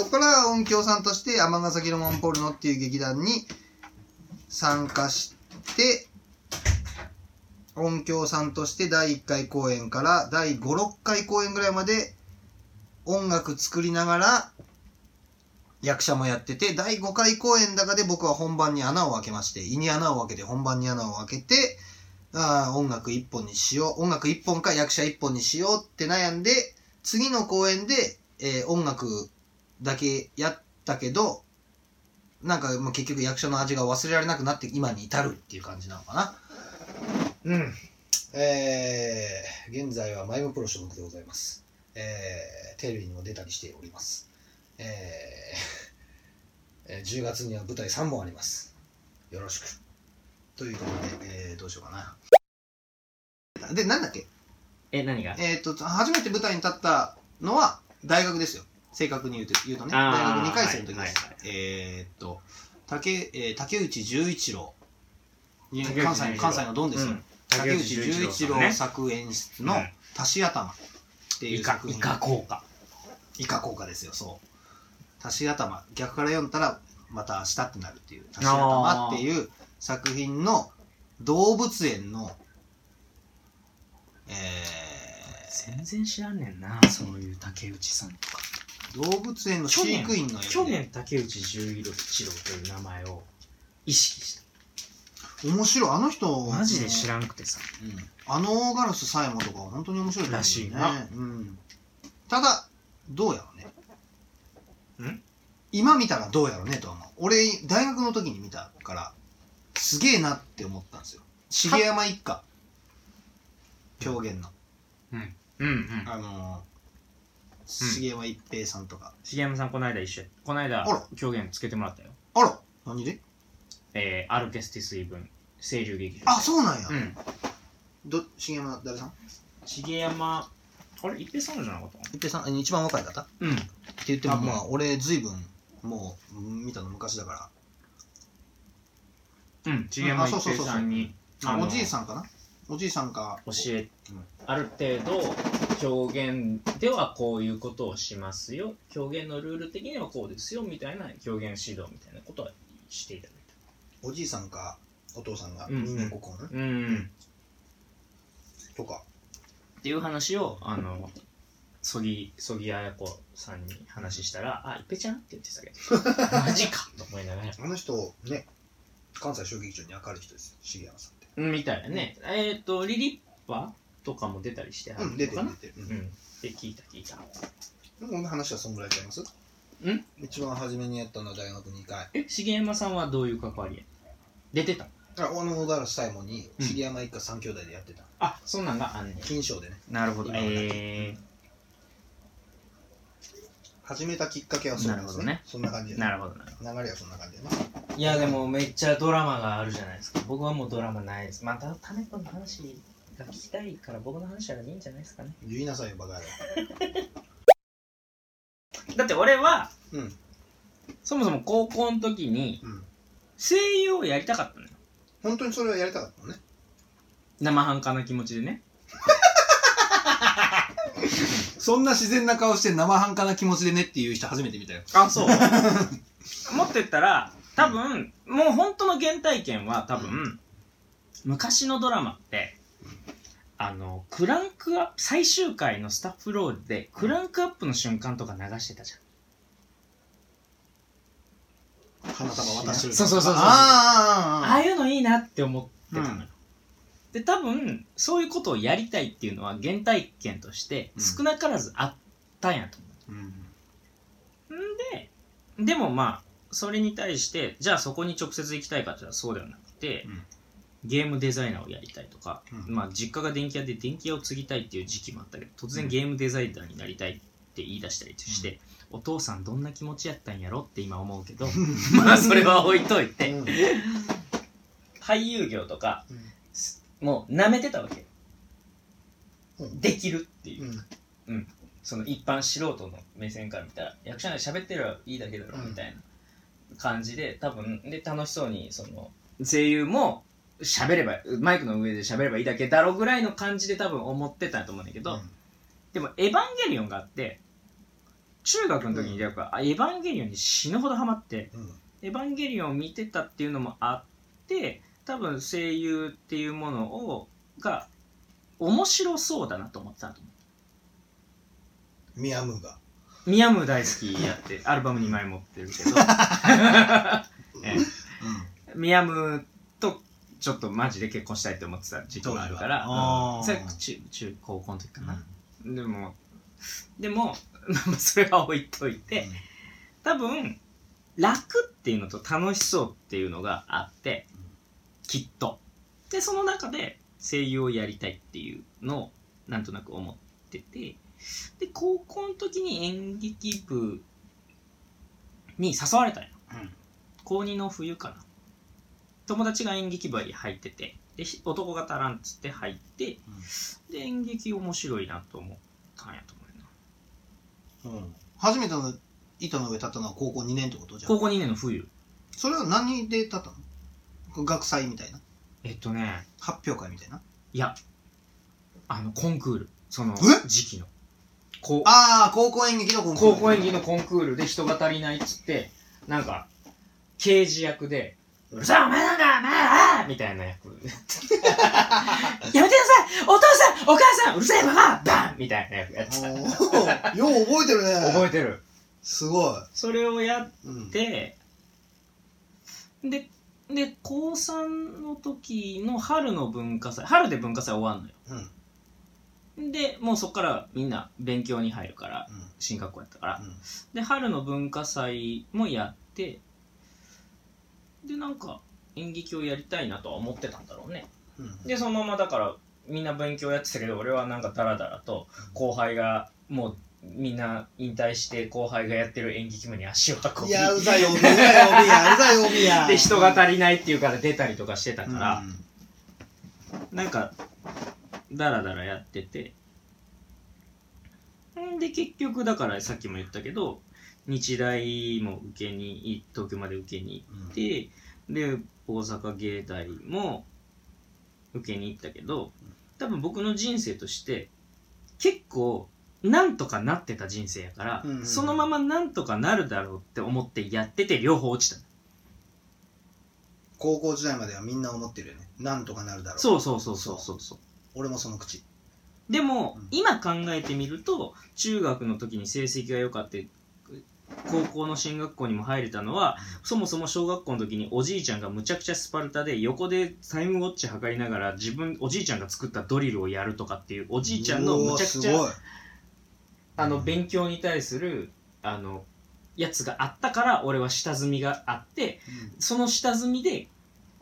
そこから音響さんとして尼崎ロマンポルノっていう劇団に参加して音響さんとして第1回公演から第56回公演ぐらいまで音楽作りながら役者もやってて第5回公演の中で僕は本番に穴を開けまして胃に穴を開けて本番に穴を開けてあ音楽1本にしよう音楽1本か役者1本にしようって悩んで次の公演で、えー音楽だけやったけどなんかもう結局役者の味が忘れられなくなって今に至るっていう感じなのかな。うん。えー、現在はマイムプロ所属でございます。えー、テレビにも出たりしております。えーえー10月には舞台3本あります。よろしく。ということで、えー、どうしようかな。でなんだっけ？え、何が？えっ、と初めて舞台に立ったのは大学ですよ正確に言うと言うとね大学2回生の時です、はいはいはい。えーっと竹,、えー竹内十一郎。関西の関西のドンですよ、うん。竹内十一郎ね。作演出のうん「足し頭」っていう作品。イカ効果。イカ効果ですよそう。足し頭逆から読んだらまた明日ってなるっていう足し頭っていう作品の動物園のえー全然知らんねんな、そういう竹内さんとか。動物園の飼育員の去年竹内十一郎という名前を意識し面白い。あの人。た。マジで知らんくてさ。うん。あのガラスさえもとかは本当に面白いと思うらしいねな。うん、ただどうやろうね。ん？今見たらどうやろうねとは思う。俺大学の時に見たからすげえなって思ったんですよ。重山一家。狂言の、うん。うんうん。あのー、重山一平さんとか、重山さんこの間一緒や。この間あら。狂言つけてもらったよ。あら。何で？えー、アルケスティスイブン、清流劇場。あそうなんや、うん。ど重山誰さん？重山、あれ？一平さんのじゃなかった一平さん？一番若い方？ってうん。言っても多分。まあ俺ずいぶんもう見たの昔だから。うん、重山一平さんに、あのおじいさんかな？おじいさんか。教えうんある程度狂言ではこういうことをしますよ。狂言のルール的にはこうですよみたいな狂言指導みたいなことはしていただいおじいさんかお父さんがうん。人間国宝たうん。とか。っていう話をあのそぎそぎあやこさんに話したら「あいっぺちゃん?」って言ってたけど マジかと思いながら。あの人ね関西小劇場に明るい人ですよ。重山さんって。うんみたいなね。えっ、とリリッパとかも出たりしてはうん出てかなる出てる、うんで聞いた聞いた。うん、この話はそんぐらいちゃいますん？一番初めにやったのは大学2回え重山さんはどういう関わりや？出てた？ああの小田原最後にうん重山一家三兄弟でやってた、あそんなんがあんね。ん金賞でね。なるほど。え始めたきっかけはそうなんですね。なるそんな感じー、でなるほどなるほ流れはそんな感じでね。どいやでもめっちゃドラマがあるじゃないですか。僕はもうドラマないです。またタネコの話が聞きたいから僕の話はいいんじゃないですかね。言いなさいよバカ野郎。だって俺はうん。そもそも高校の時にうん。声優をやりたかったのよ。本当にそれはやりたかったのね。生半可な気持ちでね。そんな自然な顔して生半可な気持ちでねっていう人初めて見たよ。あそう。もっと言ったら多分もう本当の原体験は多分、昔のドラマってあのクランクアップ最終回のスタッフロールでクランクアップの瞬間とか流してたじ花束渡してるそうそうそうそう。あーあああー。あいうのいいなって思ってたのよ、うん。で多分そういうことをやりたいっていうのは原体験としてうん。少なからずあったんやと思う、うん。んで、でもまあ、それに対して、じゃあそこに直接行きたいかっていうとそうではなくて、うんゲームデザイナーをやりたいとか、うん。まあ実家が電気屋で電気屋を継ぎたいっていう時期もあったけど、突然ゲームデザイナーになりたいって言い出したりして、お父さんどんな気持ちやったんやろって今思うけど、まあそれは置いといて、うん。俳優業とか、うん。もう舐めてたわけよ。うん。できるっていう。うん。その一般素人の目線から見たら役者なんか喋ってればいいだけだろうんみたいな感じで多分で楽しそうにその声優も喋ればマイクの上で喋ればいいだけだろぐらいの感じで多分思ってたと思うんだけど、でも「エヴァンゲリオン」があって中学の時にやっぱあエヴァンゲリオンに死ぬほどハマってうん。エヴァンゲリオンを見てたっていうのもあって多分声優っていうものをが面白そうだなと思ってたと思う。ミヤムーが。ミヤムー大好きやってアルバム2枚持ってるけど。ええ。ミヤムちょっとマジで結婚したいって思ってた時期があるから、それ中中高校の時かな、でもでも まあそれは置いといて、多分楽っていうのと楽しそうっていうのがあってきっと。でその中で声優をやりたいっていうのをなんとなく思っててで高校の時に演劇部に誘われたんよ。うん。高2の冬かな友達が演劇部に入っててでひ男が足らんっつって入って、で演劇面白いなと思ったんやと思うな。うん。初めての板の上立ったのは高校2年ってことじゃん。高校2年の冬。それは何で立ったの？学祭みたいな？えっとね。発表会みたいな？いやあのコンクール。そのえ？時期の。こう。ああ高校演劇のコンクール。高校演技のコンクールで人が足りないっつってなんか刑事役で「うるさいお前なんかお前あーみたいな役。やめてください。お父さんお母さんうるさいバカバン！みたいな役やってた。おーよう覚えてるね。覚えてる。すごい、それをやっうん、てでで高3の時の春の文化祭春で文化祭終わんのよ。うん。でもうそっからみんな勉強に入るからうん。進学校やったから。うん。で春の文化祭もやってでなんか演劇をやりたいなとは思ってたんだろうね。うん。でそのままだからみんな勉強やってたけど俺はなんかダラダラと後輩がもうみんな引退して後輩がやってる演劇部に足を運び。いやうざいい OB やうざい OB や。で人が足りないっていうから出たりとかしてたから、うん。なんかダラダラやってて。んで結局だからさっきも言ったけど日大も受けに東京まで受けに行ってで大阪芸大も受けに行ったけど多分僕の人生として結構なんとかなってた人生やから、うんうん。うんそのままなんとかなるだろうって思ってやってて両方落ちた高校時代まではみんな思ってるよね。なんとかなるだろう。そうそうそうそうそうそう。俺もその口。でも、うん。今考えてみると中学の時に成績が良かって高校の進学校にも入れたのは、そもそも小学校の時におじいちゃんがむちゃくちゃスパルタで横でタイムウォッチ測りながら自分おじいちゃんが作ったドリルをやるとかっていうおじいちゃんのむちゃくちゃあの勉強に対するあのやつがあったから俺は下積みがあってその下積みで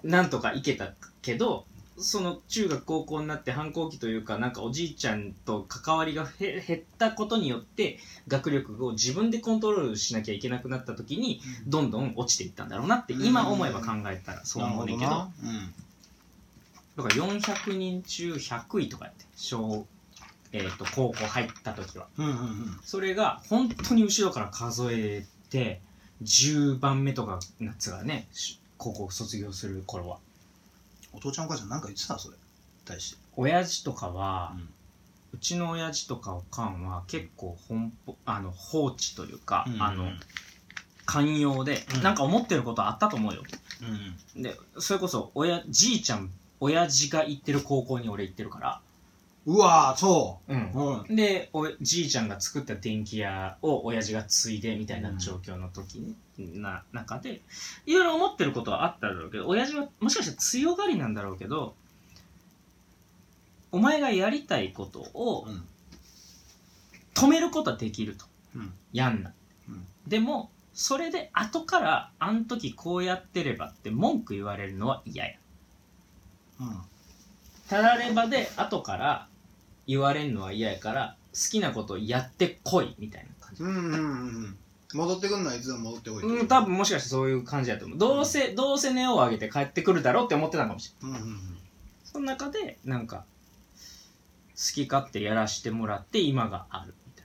なんとかいけたけどその中学高校になって反抗期というかなんかおじいちゃんと関わりがへ減ったことによって学力を自分でコントロールしなきゃいけなくなった時にどんどん落ちていったんだろうなって今思えば考えたらそう思うねんけど。だかうん。ら400人中100位とかやって小、えー、と高校入った時は。それが本当に後ろから数えて10番目とかなっつがねし高校卒業する頃はお父ちゃんお母ちゃんなんか言ってたそれ。対して。親父とかは、うん。うちの親父とかおかんは結構本ぽあの放置というか、あの寛容で、うん。なんか思ってることあったと思うよ。うん。でそれこそ親じいちゃん親父が行ってる高校に俺行ってるからうわーそう。ん。ううん。でおじいちゃんが作った電気屋を親父が継いでみたいな状況の時に、な中でいろいろ思ってることはあっただろうけど親父はもしかしたら強がりなんだろうけどお前がやりたいことをうん。止めることはできると、うん。やんな、うん。でもそれで後からあん時こうやってればって文句言われるのは嫌や。うん。たらればで後から言われるのは嫌やから好きなことをやってこいみたいな感じ。うんうんうん。うん戻ってくんのはいつでも戻ってこい。うん、多分もしかしてそういう感じだと思う。どうせ、どうせ根を上げて帰ってくるだろうって思ってたかもしれない。うんうんうん。その中で、なんか、好き勝手やらしてもらって今があるみた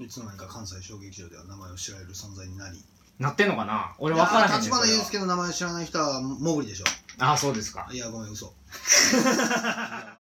いいつの間にか関西小劇場では名前を知られる存在になり。な。なってんのかな？俺分からへん立花祐介の名前を知らない人はモグリでしょ。ああ、そうですか。いやごめん嘘